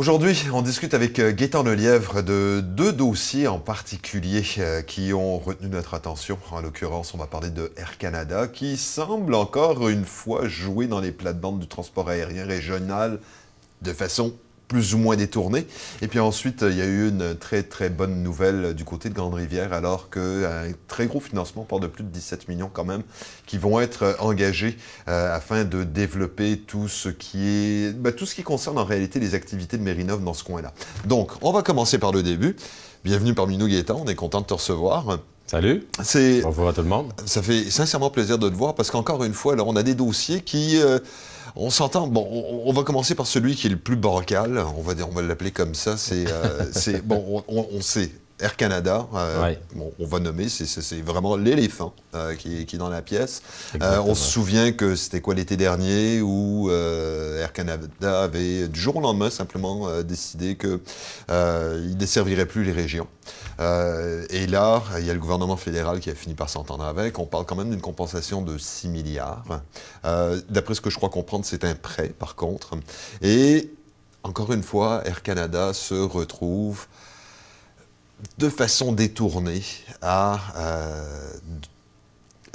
Aujourd'hui, on discute avec euh, Gaétan Lelièvre de deux dossiers en particulier euh, qui ont retenu notre attention. En l'occurrence, on va parler de Air Canada qui semble encore une fois jouer dans les plates-bandes du transport aérien régional de façon plus ou moins détourné. Et puis ensuite, il y a eu une très, très bonne nouvelle du côté de Grande-Rivière, alors qu'un très gros financement, part de plus de 17 millions quand même, qui vont être engagés euh, afin de développer tout ce qui est, ben, tout ce qui concerne en réalité les activités de Mérinov dans ce coin-là. Donc, on va commencer par le début. Bienvenue parmi nous, Gaétan. On est content de te recevoir. Salut. Bonjour à tout le monde. Ça fait sincèrement plaisir de te voir parce qu'encore une fois, alors, on a des dossiers qui... Euh, on s'entend. Bon, on, va commencer par celui qui est le plus bancal. On va, on va l'appeler comme ça. C'est, euh, bon, on, sait. Air Canada, euh, on va nommer, c'est vraiment l'éléphant euh, qui, est dans la pièce. on se souvient que c'était quoi l'été dernier où Air Canada avait du jour au lendemain simplement décidé qu'il ne desservirait plus les régions. Euh, et là, il y a le gouvernement fédéral qui a fini par s'entendre avec. On parle quand même d'une compensation de 6 milliards. Euh, d'après ce que je crois comprendre, c'est un prêt, par contre. Et encore une fois, Air Canada se retrouve de façon détournée à euh,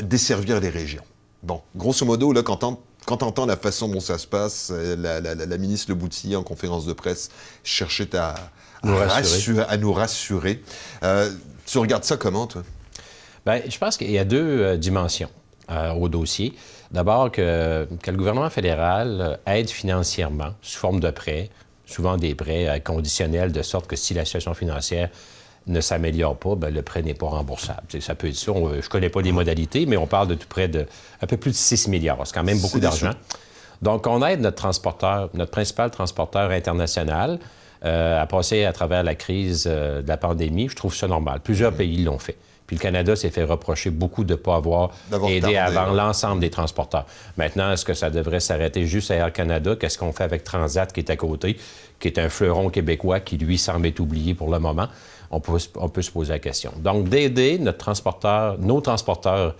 desservir les régions. Bon, grosso modo, là, quand on, quand la façon dont ça se passe, la, la ministre Le en conférence de presse, cherchait à, à, nous rassurer. Euh, tu regardes ça comment, toi? Bien, je pense qu'il y a deux euh, dimensions euh, au dossier. D'abord, que, le gouvernement fédéral aide financièrement sous forme de prêts, souvent des prêts conditionnels, de sorte que si la situation financière ne s'améliore pas, bien, le prêt n'est pas remboursable. ça peut être ça. je ne connais pas les modalités, mais on parle de tout près de un peu plus de 6 milliards. C'est quand même beaucoup d'argent. Donc, on aide notre transporteur, notre principal transporteur international, euh, à passer à travers la crise euh, de la pandémie, je trouve ça normal. Plusieurs mm. pays l'ont fait. Puis le Canada s'est fait reprocher beaucoup de ne pas avoir aidé avant l'ensemble des transporteurs. Maintenant, est-ce que ça devrait s'arrêter juste à Air Canada? Qu'est-ce qu'on fait avec Transat qui est à côté, qui est un fleuron québécois qui, lui, semble être oublié pour le moment? On peut, on peut se poser la question. Donc, d'aider notre transporteur, nos transporteurs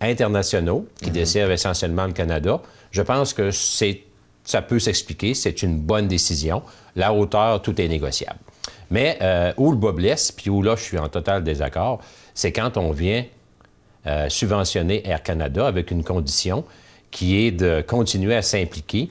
internationaux qui mm-hmm. desservent essentiellement le Canada, je pense que c'est ça peut s'expliquer, c'est une bonne décision. La hauteur, tout est négociable. Mais euh, où le bas blesse, puis où là je suis en total désaccord, c'est quand on vient euh, subventionner Air Canada avec une condition qui est de continuer à s'impliquer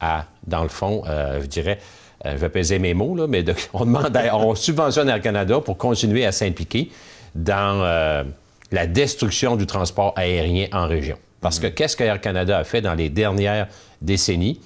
à, dans le fond, euh, je dirais, je vais peser mes mots, là, mais on demande, on subventionne Air Canada pour continuer à s'impliquer dans la destruction du transport aérien en région. Parce que qu'est-ce qu'Air Canada a fait dans les dernières décennies?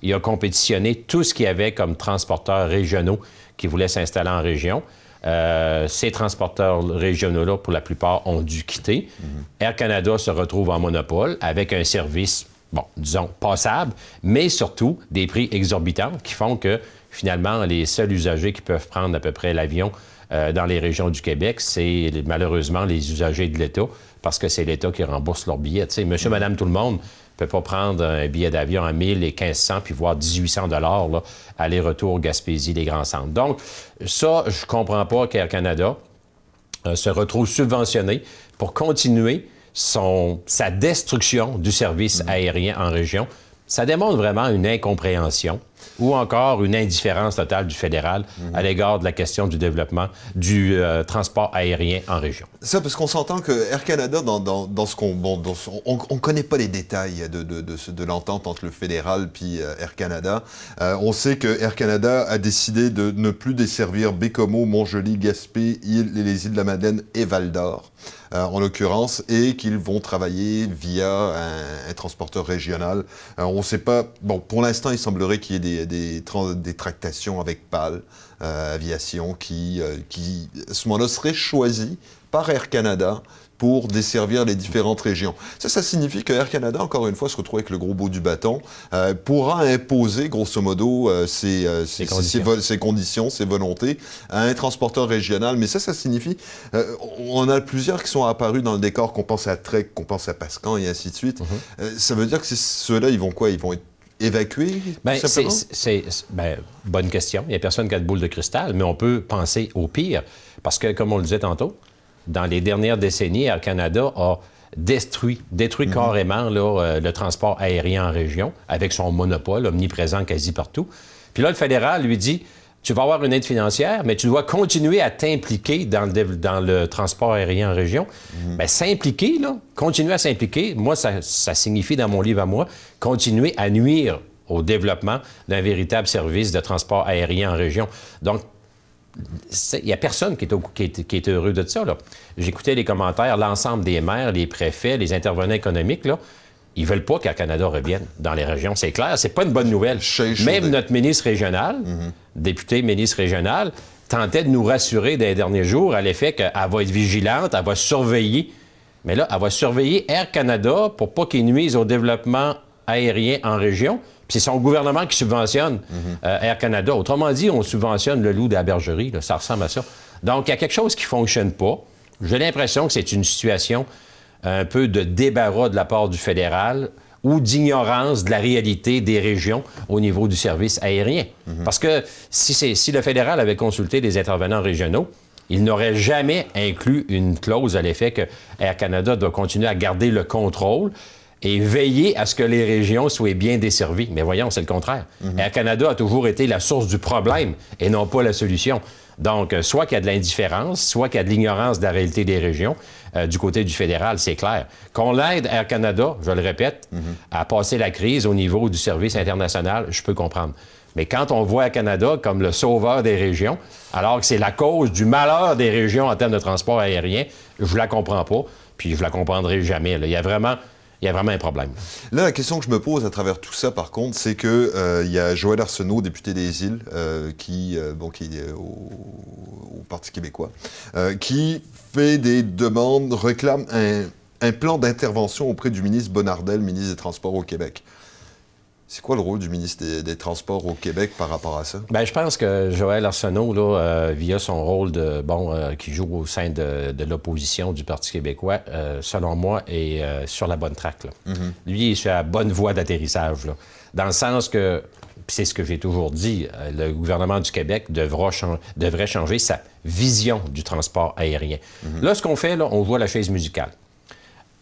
Il a compétitionné tout ce qu'il y avait comme transporteurs régionaux qui voulaient s'installer en région. Euh, ces transporteurs régionaux-là, pour la plupart, ont dû quitter. Mhm. Air Canada se retrouve en monopole avec un service, bon, disons, passable, mais surtout des prix exorbitants qui font que, finalement, les seuls usagers qui peuvent prendre à peu près l'avion euh, dans les régions du Québec, c'est malheureusement les usagers de l'État parce que c'est l'État qui rembourse leurs billets. Tu sais, monsieur, mm. madame, tout le monde ne peut pas prendre un billet d'avion à 1000 et 1500 puis voir 1800 dollars aller-retour Gaspésie, les grands centres. Donc, ça, je comprends pas qu'Air Canada euh, se retrouve subventionné pour continuer son, sa destruction du service mm. aérien en région. Ça démontre vraiment une incompréhension ou encore une indifférence totale du fédéral à l'égard de la question du développement du euh, transport aérien en région. Ça, parce qu'on s'entend que Air Canada, dans, dans, ce qu'on... Bon, on ne connaît pas les détails de, de, de, de l'entente entre le fédéral puis euh, Air Canada. Euh, on sait que Air Canada a décidé de ne plus desservir Bécomo, Montjoli, Gaspé, île, les îles de la Madeleine et Val-d'Or. en l'occurrence, et qu'ils vont travailler via un, transporteur régional. on ne sait pas... Bon, pour l'instant, il semblerait qu'il y ait des des, tractations avec PAL euh, Aviation qui, euh, qui, à ce moment-là, serait choisi par Air Canada pour desservir les différentes régions. Ça, ça signifie que Air Canada, encore une fois, se retrouve avec le gros bout du bâton, euh, pourra imposer, grosso modo, ses, conditions. ses, volontés à un transporteur régional. Mais ça, ça signifie, on a plusieurs qui sont apparus dans le décor, qu'on pense à Trek, qu'on pense à Pascan et ainsi de suite. Mm-hmm. ça veut dire que ceux-là, ils vont quoi? Ils vont être évacuer, ben, C'est ben, bonne question. Il n'y a personne qui a de boule de cristal, mais on peut penser au pire. Parce que, comme on le disait tantôt, dans les dernières décennies, Air Canada a détruit, détruit Mhm. carrément là, euh, le transport aérien en région avec son monopole omniprésent quasi partout. Puis là, le fédéral lui dit tu vas avoir une aide financière, mais tu dois continuer à t'impliquer dans le, dans le transport aérien en région. Bien, s'impliquer, là, continuer à s'impliquer, moi, ça, ça signifie dans mon livre à moi, continuer à nuire au développement d'un véritable service de transport aérien en région. Donc, il n'y a personne qui est, au- qui est- qui est heureux de ça. là. J'écoutais les commentaires, l'ensemble des maires, les préfets, les intervenants économiques, là, ils veulent pas qu'Air Canada revienne dans les régions. C'est clair, c'est pas une bonne nouvelle. Chez- Même notre ministre régional, député ministre régional, tentait de nous rassurer dans les derniers jours à l'effet qu'elle va être vigilante, elle va surveiller. Mais là, elle va surveiller Air Canada pour pas qu'il nuise au développement aérien en région. Puis c'est son gouvernement qui subventionne euh, Air Canada. Autrement dit, on subventionne le loup de la bergerie. là. Ça ressemble à ça. Donc, il y a quelque chose qui fonctionne pas. J'ai l'impression que c'est une situation un peu de débarras de la part du fédéral ou d'ignorance de la réalité des régions au niveau du service aérien. Parce que si, le fédéral avait consulté des intervenants régionaux, il n'aurait jamais inclus une clause à l'effet que Air Canada doit continuer à garder le contrôle et veiller à ce que les régions soient bien desservies. Mais voyons, c'est le contraire. Air Canada a toujours été la source du problème et non pas la solution. Donc, euh, soit qu'il y a de l'indifférence, soit qu'il y a de l'ignorance de la réalité des régions. Euh, du côté du fédéral, c'est clair. Qu'on l'aide Air Canada, je le répète, à passer la crise au niveau du service international, je peux comprendre. Mais quand on voit Air Canada comme le sauveur des régions, alors que c'est la cause du malheur des régions en termes de transport aérien, je la comprends pas, puis je la comprendrai jamais. là. Il y a vraiment, il y a vraiment un problème. Là, la question que je me pose à travers tout ça, par contre, c'est que euh, il y a Joël Arsenault, député des Îles, euh, qui, euh, qui est au, Parti québécois, qui fait des demandes, réclame un, un plan d'intervention auprès du ministre Bonnardel, ministre des Transports au Québec. C'est quoi le rôle du ministre des, des Transports au Québec par rapport à ça? Bien, je pense que Joël Arsenault, là, euh, via son rôle de bon, euh, qui joue au sein de, de l'opposition du Parti québécois, euh, selon moi, est sur la bonne traque. là. Lui, il est sur la bonne voie d'atterrissage. Dans le sens que, c'est ce que j'ai toujours dit, le gouvernement du Québec devra devrait changer sa vision du transport aérien. Là, ce qu'on fait, là, on voit la chaise musicale.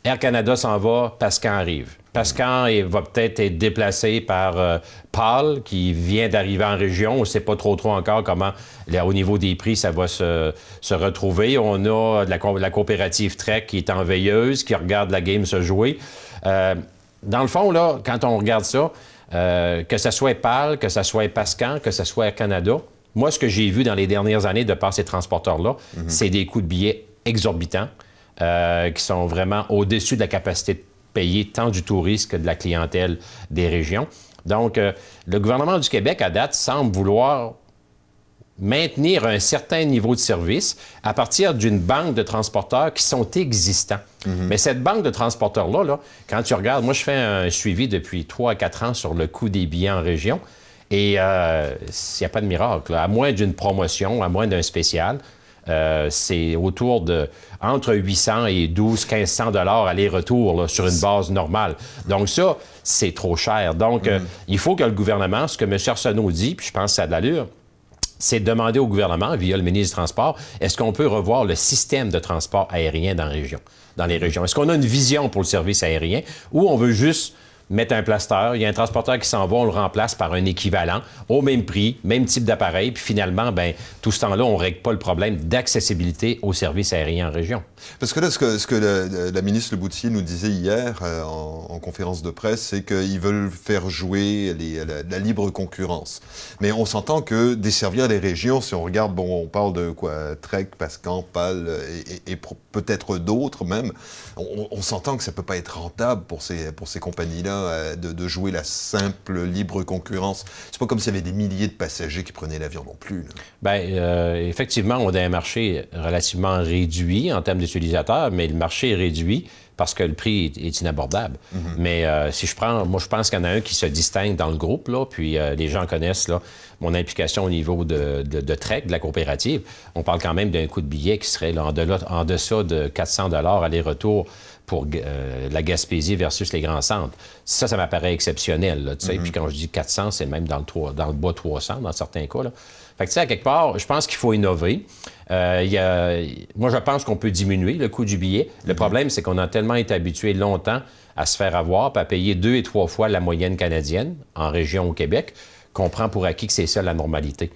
Air Canada s'en va, Pascan arrive. Pascan il va peut-être être déplacé par euh, Paul, qui vient d'arriver en région. On ne sait pas trop trop encore comment, là, au niveau des prix, ça va se, se retrouver. On a de la, co- la coopérative Trek qui est en veilleuse, qui regarde la game se jouer. Euh, dans le fond, là, quand on regarde ça, euh, que ce soit PAL, que ce soit Pascan, que ce soit Air Canada, moi, ce que j'ai vu dans les dernières années de par ces transporteurs-là, c'est des coûts de billets exorbitants euh, qui sont vraiment au-dessus de la capacité de payer tant du touriste que de la clientèle des régions. Donc, euh, le gouvernement du Québec, à date, semble vouloir maintenir un certain niveau de service à partir d'une banque de transporteurs qui sont existants. Mais cette banque de transporteurs-là, là, quand tu regardes, moi je fais un suivi depuis 3 à 4 ans sur le coût des billets en région, et euh, il n'y a pas de miracle. là. À moins d'une promotion, à moins d'un spécial, euh, c'est autour de entre 800 et 12 1500 dollars aller-retour sur une base normale. Donc ça, c'est trop cher. Donc euh, il faut que le gouvernement, ce que M. Arsenault dit, puis je pense que ça a de l'allure, c'est de demander au gouvernement, via le ministre du Transport, est-ce qu'on peut revoir le système de transport aérien dans, la région, dans les régions? Est-ce qu'on a une vision pour le service aérien ou on veut juste mettre un plaster, il y a un transporteur qui s'en va, on le remplace par un équivalent au même prix, même type d'appareil, puis finalement, ben, tout ce temps-là, on ne règle pas le problème d'accessibilité au service aérien en région. Parce que là, ce que, ce que la, la ministre Leboutier nous disait hier euh, en, en conférence de presse, c'est qu'ils veulent faire jouer la, libre concurrence. Mais on s'entend que desservir les régions, si on regarde, bon, on parle de quoi, Trek, Pascan, Pal euh, et, peut-être d'autres même, on, s'entend que ça peut pas être rentable pour ces, pour ces compagnies-là euh, de, de jouer la simple libre concurrence. C'est pas comme s'il y avait des milliers de passagers qui prenaient l'avion non plus. Bien, euh, effectivement, on a un marché relativement réduit en termes d'utilisateurs, mais le marché est réduit parce que le prix est, inabordable. Mais euh, si je prends, moi, je pense qu'il y en a un qui se distingue dans le groupe, là, puis euh, les gens connaissent là, mon implication au niveau de, de, de Trek, de la coopérative. On parle quand même d'un coût de billet qui serait là, en, en deçà de 400 aller-retour pour euh, la Gaspésie versus les grands centres. Ça, ça m'apparaît exceptionnel. là, tu sais. Puis quand je dis 400, c'est même dans le, trois- dans le bas 300 dans certains cas. Là. Fait que, tu sais, à quelque part, je pense qu'il faut innover. Euh, il y a- moi, je pense qu'on peut diminuer le coût du billet. Le problème, c'est qu'on a tellement été habitué longtemps à se faire avoir, puis à payer deux et trois fois la moyenne canadienne en région au Québec, qu'on prend pour acquis que c'est ça la normalité.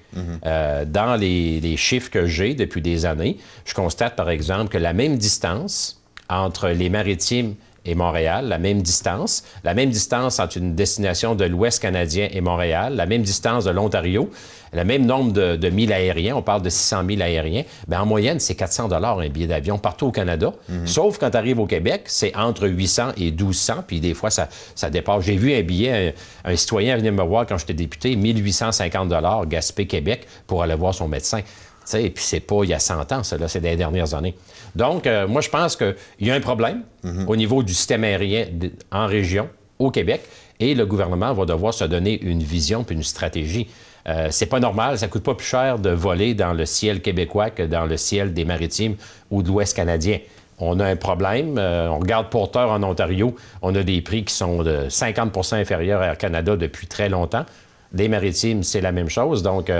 Euh, dans les, les chiffres que j'ai depuis des années, je constate par exemple que la même distance entre les maritimes et Montréal, la même distance, la même distance entre une destination de l'Ouest canadien et Montréal, la même distance de l'Ontario, le même nombre de, de milles aériens, on parle de 600 000 aériens, bien, en moyenne, c'est 400 dollars un billet d'avion partout au Canada. Sauf quand tu arrives au Québec, c'est entre 800 et 1200, puis des fois, ça, ça dépasse. J'ai vu un billet, un, un citoyen venir me voir quand j'étais député, 1850 dollars Gaspé, Québec, pour aller voir son médecin. Et puis, c'est pas il y a 100 ans, ça, là, c'est des dernières années. Donc, euh, moi, je pense qu'il y a un problème au niveau du système aérien en région, au Québec, et le gouvernement va devoir se donner une vision puis une stratégie. Euh, c'est pas normal, ça coûte pas plus cher de voler dans le ciel québécois que dans le ciel des maritimes ou de l'Ouest canadien. On a un problème. euh, on regarde Porter en Ontario, on a des prix qui sont de 50% inférieurs à Air Canada depuis très longtemps. Les maritimes, c'est la même chose. Donc,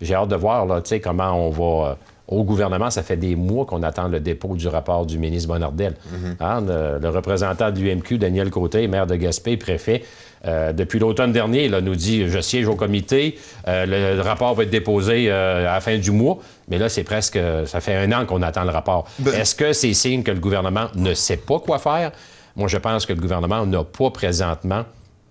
j'ai hâte de voir là, tu sais, comment on va. euh, au gouvernement, ça fait des mois qu'on attend le dépôt du rapport du ministre Bonardel. Hein, le, le représentant de l'UMQ, Daniel Côté, maire de Gaspé, préfet, euh, depuis l'automne dernier, là, nous dit Je siège au comité, euh, le, le rapport va être déposé euh, à la fin du mois. Mais là, c'est presque. Ça fait un an qu'on attend le rapport. Ben- Est-ce que c'est signe que le gouvernement ne sait pas quoi faire? Moi, je pense que le gouvernement n'a pas présentement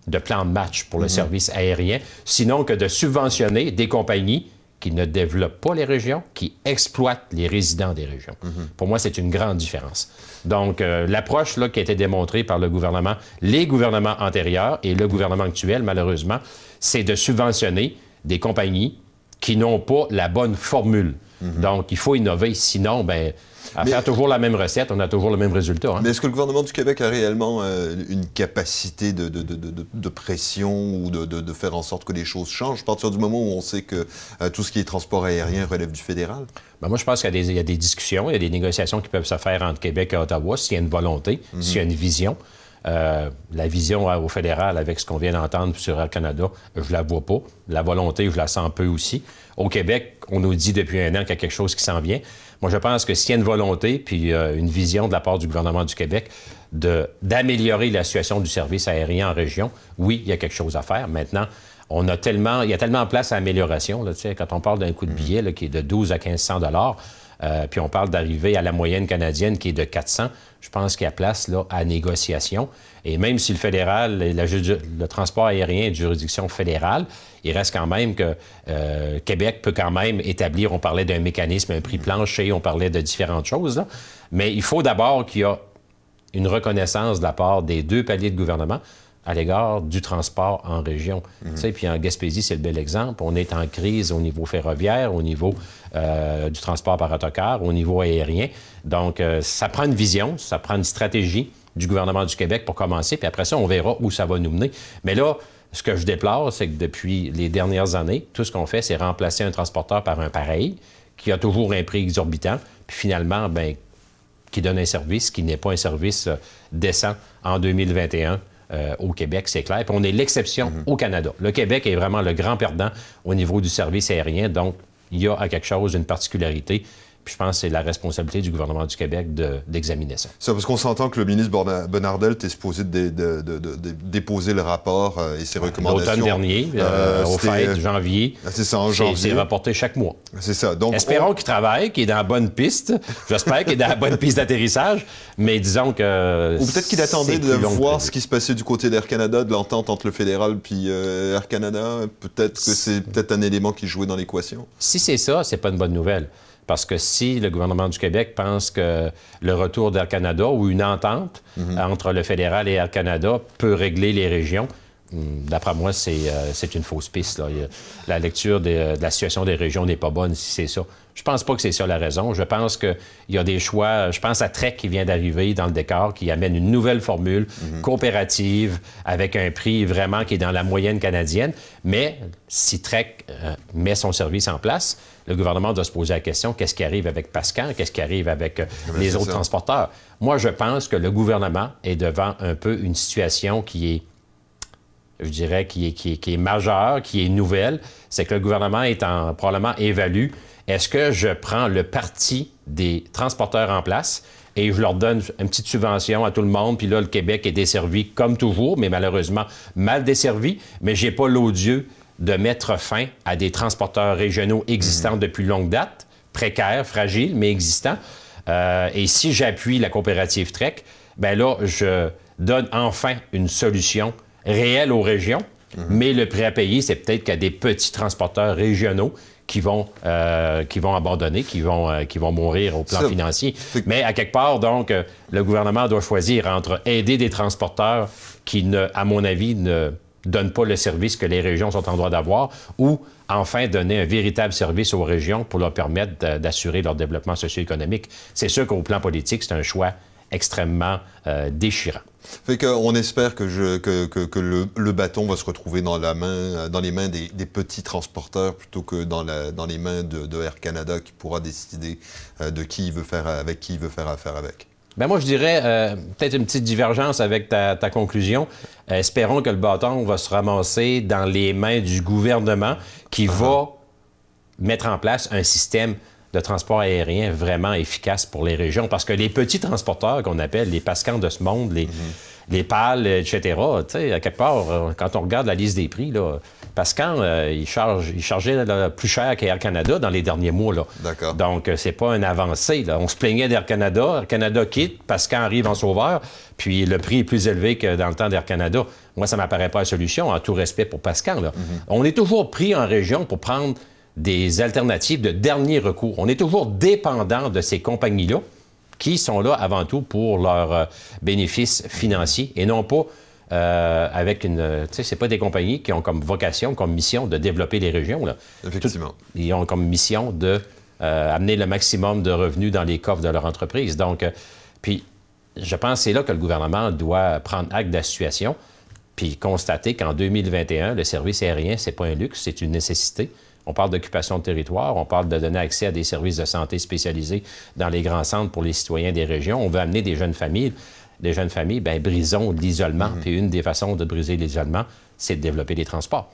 de plan de match pour le service aérien, sinon que de subventionner des compagnies qui ne développent pas les régions, qui exploitent les résidents des régions. Pour moi, c'est une grande différence. Donc, euh, l'approche qui a été démontrée par le gouvernement, les gouvernements antérieurs et le gouvernement actuel, malheureusement, c'est de subventionner des compagnies qui n'ont pas la bonne formule. Donc, il faut innover. Sinon, ben, à Mais- faire toujours la même recette, on a toujours le même résultat. hein. Mais est-ce que le gouvernement du Québec a réellement euh, une capacité de, de- de- de- de pression ou de, faire en sorte que les choses changent? À partir du moment où on sait que euh, tout ce qui est transport aérien relève du fédéral? Ben, moi, je pense qu'il y, a des- il y a des discussions, il y a des négociations qui peuvent se faire entre Québec et Ottawa s'il y a une volonté, s'il y a une vision. Euh, la vision au fédéral avec ce qu'on vient d'entendre sur Air Canada, je la vois pas. La volonté, je la sens peu aussi. Au Québec, on nous dit depuis un an qu'il y a quelque chose qui s'en vient. Moi, je pense que s'il y a une volonté puis euh, une vision de la part du gouvernement du Québec de- d'améliorer la situation du service aérien en région, oui, il y a quelque chose à faire. Maintenant, on a tellement, il y a tellement de place à amélioration. Là, tu sais, quand on parle d'un coût de billet là, qui est de 12 à 1500 dollars, euh, puis on parle d'arriver à la moyenne canadienne qui est de 400, je pense qu'il y a place à négociation. Et même si le fédéral, le transport aérien est de juridiction fédérale, il reste quand même que euh, Québec peut quand même établir, on parlait d'un mécanisme, un prix plancher, on parlait de différentes choses. Mais il faut d'abord qu'il y a une reconnaissance de la part des deux paliers de gouvernement à l'égard du transport en région. Tu sais, Puis en Gaspésie, c'est le bel exemple. On est en crise au niveau ferroviaire, au niveau euh, du transport par autocar, au niveau aérien. Donc, euh, ça prend une vision, ça prend une stratégie du gouvernement du Québec pour commencer, puis après ça, on verra où ça va nous mener. Mais là, ce que je déplore, c'est que depuis les dernières années, tout ce qu'on fait, c'est remplacer un transporteur par un pareil, qui a toujours un prix exorbitant, puis finalement, ben, qui donne un service qui n'est pas un service euh, décent en 2021 euh, au Québec, c'est clair. Puis on est l'exception au Canada. Le Québec est vraiment le grand perdant au niveau du service aérien, donc il y a à quelque chose une particularité. Puis je pense que c'est la responsabilité du gouvernement du Québec de- d'examiner ça. Ça, parce qu'on s'entend que le ministre Bonardel était supposé de, déposer le rapport euh, et ses recommandations. L'automne dernier, euh, Euh, au fait, janvier, Ah, C'est ça, en janvier. c'est reporté chaque mois. C'est ça. Donc, Espérons qu'il travaille, qu'il est dans la bonne piste. J'espère qu'il est dans la bonne piste d'atterrissage, mais disons que... Ou peut-être qu'il attendait de voir ce qui se passait du côté d'Air Canada, de l'entente entre le fédéral puis euh, Air Canada. Peut-être que c'est peut-être un élément qui jouait dans l'équation. Si c'est ça, c'est pas une bonne nouvelle. Parce que si le gouvernement du Québec pense que le retour d'Air Canada ou une entente entre le fédéral et Air Canada peut régler les régions, hum, d'après moi, c'est euh, c'est une fausse piste. là. La lecture des- de la situation des régions n'est pas bonne si c'est ça. Je pense pas que c'est ça la raison. Je pense qu'il y a des choix. Je pense à Trek qui vient d'arriver dans le décor, qui amène une nouvelle formule coopérative avec un prix vraiment qui est dans la moyenne canadienne. Mais si Trek euh, met son service en place, le gouvernement doit se poser la question qu'est-ce qui arrive avec Pascal, qu'est-ce qui arrive avec euh, les autres ça. transporteurs? Moi, je pense que le gouvernement est devant un peu une situation qui est je dirais, qui est, qui est, qui est majeure, qui est nouvelle, c'est que le gouvernement est en, probablement évalue est-ce que je prends le parti des transporteurs en place et je leur donne une petite subvention à tout le monde, puis là, le Québec est desservi comme toujours, mais malheureusement mal desservi, mais j'ai pas l'odieux de mettre fin à des transporteurs régionaux existants mhm. depuis longue date, précaires, fragiles, mais existants. Euh, et si j'appuie la coopérative Trek, ben là, je donne enfin une solution réelle aux régions. Mhm. Mais le prêt à payer, c'est peut-être qu'à des petits transporteurs régionaux qui vont, euh, qui vont abandonner, qui vont, euh, qui vont mourir au plan financier. Mais à quelque part, donc, le gouvernement doit choisir entre aider des transporteurs qui, ne, à mon avis, ne donnent pas le service que les régions sont en droit d'avoir, ou enfin donner un véritable service aux régions pour leur permettre d'assurer leur développement socio-économique. C'est sûr qu'au plan politique, c'est un choix extrêmement euh, déchirant. Fait qu'on espère que, je, que, que, le, bâton va se retrouver dans, la main, dans les mains des, petits transporteurs plutôt que dans, la, dans les mains de, Air Canada qui pourra décider euh, de qui il veut faire avec qui il veut faire affaire avec. Ben moi, je dirais euh, peut-être une petite divergence avec ta, conclusion. Euh, espérons que le bâton va se ramasser dans les mains du gouvernement qui uh-huh. va mettre en place un système de transport aérien vraiment efficace pour les régions. Parce que les petits transporteurs qu'on appelle les pascans de ce monde, les, mm-hmm. les pales, etc., tu sais, à quelque part, euh, quand on regarde la liste des prix, là, Pascan, euh, il, charge, il chargeait plus cher qu'Air Canada dans les derniers mois. Là. D'accord. Donc, euh, c'est pas une avancée. Là. On se plaignait d'Air Canada. Air Canada quitte, Pascan arrive en sauveur, puis le prix est plus élevé que dans le temps d'Air Canada. Moi, ça m'apparaît pas la solution, en tout respect pour Pascan. Là. Mm-hmm. On est toujours pris en région pour prendre des alternatives de dernier recours. On est toujours dépendant de ces compagnies-là qui sont là avant tout pour leurs euh, bénéfices financiers et non pas euh, avec une. Tu sais, c'est pas des compagnies qui ont comme vocation, comme mission de développer les régions. Là. Effectivement. ils ont comme mission de euh, amener le maximum de revenus dans les coffres de leur entreprise. Donc, puis, je pense que c'est là que le gouvernement doit prendre acte de la situation, puis constater qu'en 2021, le service aérien, c'est pas un luxe, c'est une nécessité. On parle d'occupation de territoire, on parle de donner accès à des services de santé spécialisés dans les grands centres pour les citoyens des régions. On veut amener des jeunes familles. Des jeunes familles, bien, brisons l'isolement. Puis une des façons de briser l'isolement, c'est de développer des transports.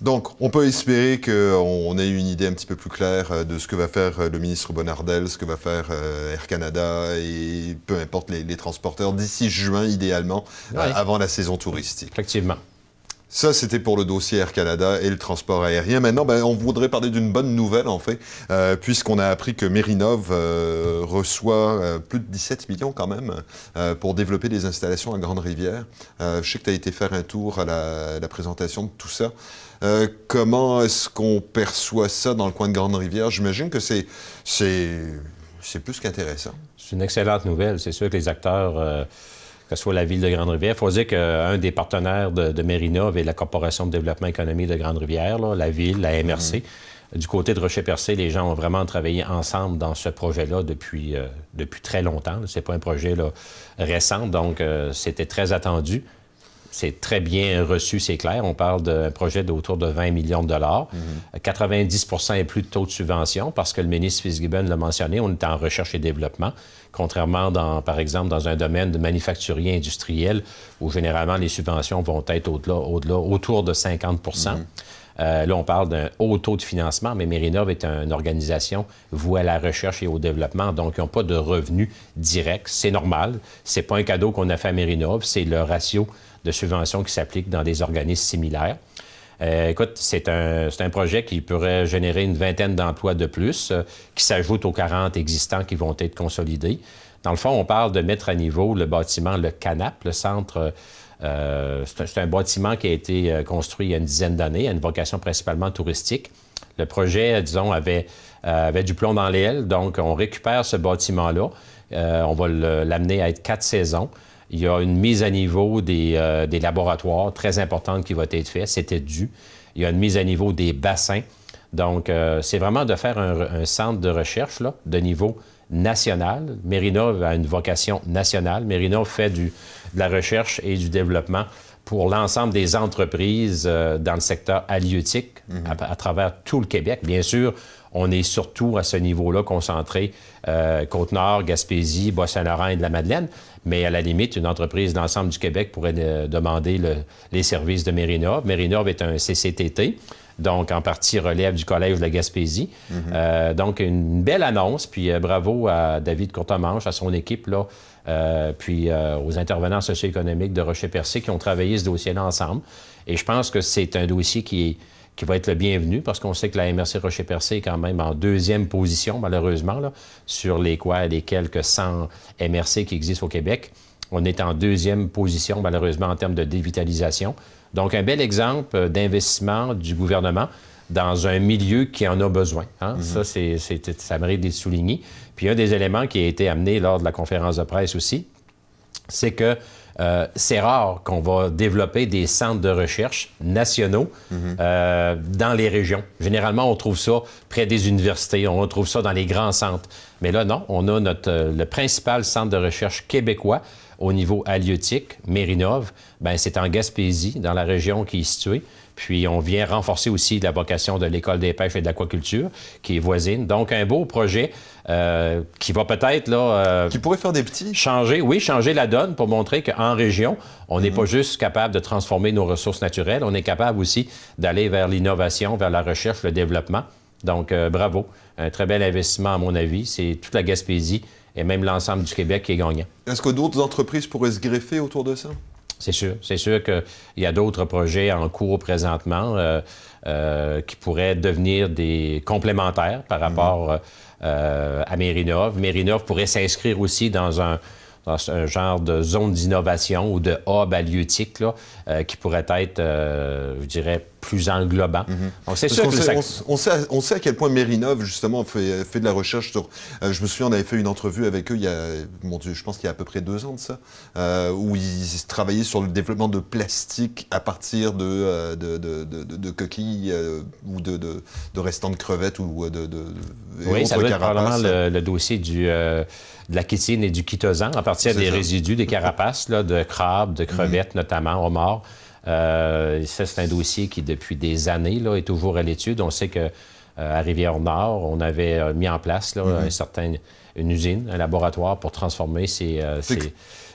Donc, on peut espérer qu'on ait une idée un petit peu plus claire euh, de ce que va faire euh, le ministre Bonardel, ce que va faire euh, Air Canada et peu importe les, transporteurs d'ici juin, idéalement, avant la saison touristique. Effectivement. Ça, c'était pour le dossier Air Canada et le transport aérien. Maintenant, ben, on voudrait parler d'une bonne nouvelle, en fait, euh, puisqu'on a appris que Mérinov euh, reçoit euh, plus de 17 millions quand même pour développer des installations à Grande-Rivière. je sais que tu as été faire un tour à la, présentation de tout ça. comment est-ce qu'on perçoit ça dans le coin de Grande-Rivière? J'imagine que c'est plus qu'intéressant. C'est une excellente nouvelle. C'est sûr que les acteurs que ce soit la ville de Grande-Rivière. Il faut dire qu'un des partenaires de, de Mérinov est la Corporation de développement économique de Grande-Rivière, la ville, la MRC. Mhm. Du côté de Rocher-Percé, les gens ont vraiment travaillé ensemble dans ce projet-là depuis, euh, depuis très longtemps. C'est pas un projet récent, donc euh, c'était très attendu. C'est très bien reçu, c'est clair. On parle d'un projet d'autour de 20 millions de dollars. 90 mhm. et plus de taux de subvention parce que le ministre Fitzgibbon l'a mentionné, on est en recherche et développement. Contrairement, dans, par exemple, dans un domaine de manufacturier industriel où généralement les subventions vont être au-delà, au-delà autour de 50 mhm. euh, là, on parle d'un haut taux de financement, mais Mérinov est une organisation vouée à la recherche et au développement, donc ils n'ont pas de revenus directs. C'est normal. C'est pas un cadeau qu'on a fait à Mérinov, c'est le ratio de subventions qui s'appliquent dans des organismes similaires. Euh, écoute, c'est un, un, projet qui pourrait générer une vingtaine d'emplois de plus, euh, qui s'ajoutent aux 40 existants qui vont être consolidés. Dans le fond, on parle de mettre à niveau le bâtiment, le CANAP, le centre. Euh, c'est un, bâtiment qui a été construit il y a une dizaine d'années, à une vocation principalement touristique. Le projet, disons, avait, avait du plomb dans l'aile, donc on récupère ce bâtiment-là. on va l'amener à être quatre saisons. Il y a une mise à niveau des, euh, laboratoires très importante qui va être faite. C'était dû. Il y a une mise à niveau des bassins. Donc, euh, c'est vraiment de faire un, centre de recherche là, de niveau national. Mérinov a une vocation nationale. Mérinov fait du, de la recherche et du développement pour l'ensemble des entreprises euh, dans le secteur halieutique mhm. à, travers tout le Québec. Bien sûr, on est surtout à ce niveau-là concentré Côte-Nord, Gaspésie, Bas-Saint-Laurent et de la Madeleine. Mais à la limite, une entreprise d'ensemble du Québec pourrait euh, demander les services de Mérinov. Mérinov est un CCTT. donc en partie relève du Collège de la Gaspésie. Mhm. donc, une belle annonce, puis bravo à David Courtemanche, à son équipe, là, puis aux intervenants socio-économiques de Rocher-Percé qui ont travaillé ce dossier-là ensemble. Et je pense que c'est un dossier qui est qui va être le bienvenu parce qu'on sait que la MRC Rocher-Percé est quand même en deuxième position, malheureusement, là, sur les quoi, les quelques 100 MRC qui existent au Québec. On est en deuxième position, malheureusement, en termes de dévitalisation. Donc, un bel exemple d'investissement du gouvernement dans un milieu qui en a besoin. Hein. Mm-hmm. Ça, c'est, ça mérite d'être souligné. Puis, un des éléments qui a été amené lors de la conférence de presse aussi, c'est que euh, c'est rare qu'on va développer des centres de recherche nationaux mhm. euh, dans les régions. Généralement, on trouve ça près des universités, on trouve ça dans les grands centres. Mais là, non, on a notre, euh, le principal centre de recherche québécois au niveau halieutique, Mérinov. Ben, c'est en Gaspésie, dans la région qui est située. Puis on vient renforcer aussi la vocation de l'École des pêches et de l'aquaculture, qui est voisine. Donc un beau projet euh, qui va peut-être là... Euh, qui pourrait faire des petits... Changer, oui, changer la donne pour montrer qu'en région, on n'est pas juste capable de transformer nos ressources naturelles, on est capable aussi d'aller vers l'innovation, vers la recherche, le développement. Donc euh, bravo, un très bel investissement à mon avis. C'est toute la Gaspésie et même l'ensemble du Québec qui est gagnant. Est-ce que d'autres entreprises pourraient se greffer autour de ça? C'est sûr. C'est sûr qu'il y a d'autres projets en cours présentement euh, euh, qui pourraient devenir des complémentaires par mhm. rapport euh, à Mérinov. Mérinov pourrait s'inscrire aussi dans un, un genre de zone d'innovation ou de hub halieutique là, qui pourrait être, je dirais, plus englobant. Mhm. Donc, c'est sûr que sait, on, sait, on, sait, à quel point Mérinov, justement, fait, fait de la recherche sur... Euh, je me souviens, on avait fait une entrevue avec eux il y a, mon Dieu, je pense qu'il y a à peu près deux ans de ça, euh, où ils travaillaient sur le développement de plastique à partir de, euh, de, de, de, coquilles ou de, restants de crevettes ou de... oui, ça doit être probablement le, dossier du, de la chitine et du chitosan à partir des résidus des carapaces, là, de crabes, de crevettes, notamment, homards. Euh, ça, c'est un dossier qui, depuis des années, là, est toujours à l'étude. On sait que euh, à Rivière-Nord, on avait euh, mis en place là, mm-hmm. un certain, une usine, un laboratoire pour transformer ces,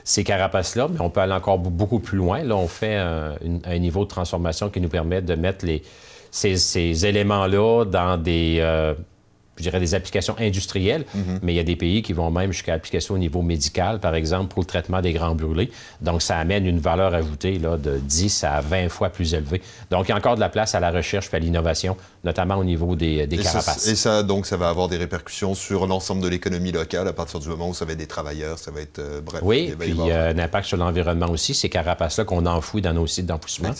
ces, carapaces-là, mais on peut aller encore beaucoup plus loin. Là, on fait un, niveau de transformation qui nous permet de mettre les, ces, ces éléments-là dans des je dirais, des applications industrielles, mhm. mais il y a des pays qui vont même jusqu'à l'application au niveau médical, par exemple, pour le traitement des grands brûlés. Donc, ça amène une valeur ajoutée là, de 10 à 20 fois plus élevée. Donc, il y a encore de la place à la recherche et à l'innovation, notamment au niveau des, des carapaces. et ça, donc, ça va avoir des répercussions sur l'ensemble de l'économie locale à partir du moment où ça va être des travailleurs, ça va être... Euh, bref. Oui, puis a un impact sur l'environnement aussi. Ces carapaces-là qu'on enfouit dans nos sites d'enfouissement,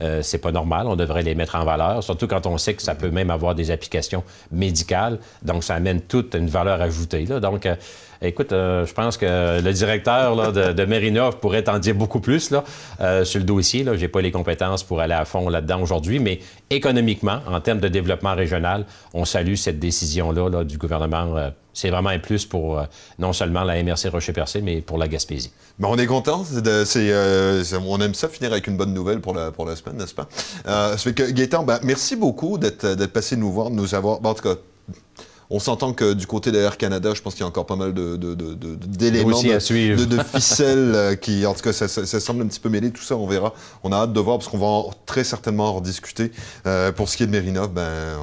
euh, c'est pas normal. On devrait les mettre en valeur, surtout quand on sait que ça peut même avoir des applications médicales. Donc, ça amène toute une valeur ajoutée. Donc, euh, écoute, euh, je pense que le directeur de, de Mérinov pourrait t'en dire beaucoup plus euh, sur le dossier. Je n'ai pas les compétences pour aller à fond là-dedans aujourd'hui, mais économiquement, en termes de développement régional, on salue cette décision-là du gouvernement. c'est vraiment un plus pour non seulement la MRC Rocher-Percé, mais pour la Gaspésie. Ben, on est content. on aime ça finir avec une bonne nouvelle pour la, semaine, n'est-ce pas? ça fait que, Gaëtan, ben, merci beaucoup d'être passé nous voir, de nous avoir. Ben, en tout cas, on s'entend que du côté d'Air Canada, je pense qu'il y a encore pas mal d'éléments, de, de, ficelles euh, qui, en tout cas, ça, semble un petit peu mêlé. Tout ça, on verra. On a hâte de voir parce qu'on va très certainement en rediscuter. Euh, pour ce qui est de Merinov, ben,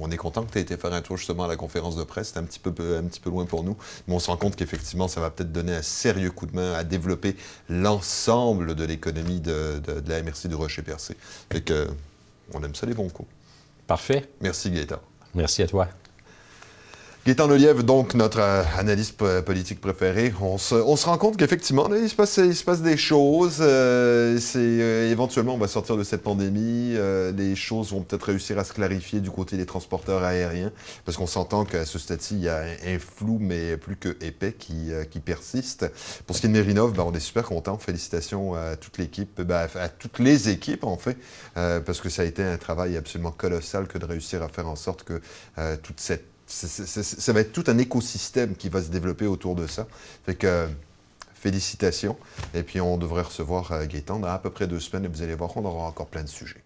on, est content que tu aies été faire un tour justement à la conférence de presse. C'était un petit peu, un petit peu loin pour nous, mais on se rend compte qu'effectivement, ça va peut-être donner un sérieux coup de main à développer l'ensemble de l'économie de, la MRC du Rocher-Percé. Fait que, on aime ça les bons coups. Parfait. Merci Gaëtan. Merci à toi. Gaétan Lelièvre, donc notre euh, analyste politique préféré, on se, rend compte qu'effectivement, il, se passe, il se passe des choses. Euh, euh, éventuellement, on va sortir de cette pandémie. les choses vont peut-être réussir à se clarifier du côté des transporteurs aériens, parce qu'on s'entend qu'à ce stade-ci, il y a un, flou, mais plus que épais, qui, qui persiste. Pour ce qui est de Mérinov, ben, on est super content. Félicitations à toute l'équipe, ben, à toutes les équipes, en fait, parce que ça a été un travail absolument colossal que de réussir à faire en sorte que toute cette ça va être tout un écosystème qui va se développer autour de ça. Fait que félicitations. Et puis on devrait recevoir euh, Gaëtan dans à peu près deux semaines et vous allez voir qu'on aura encore plein de sujets.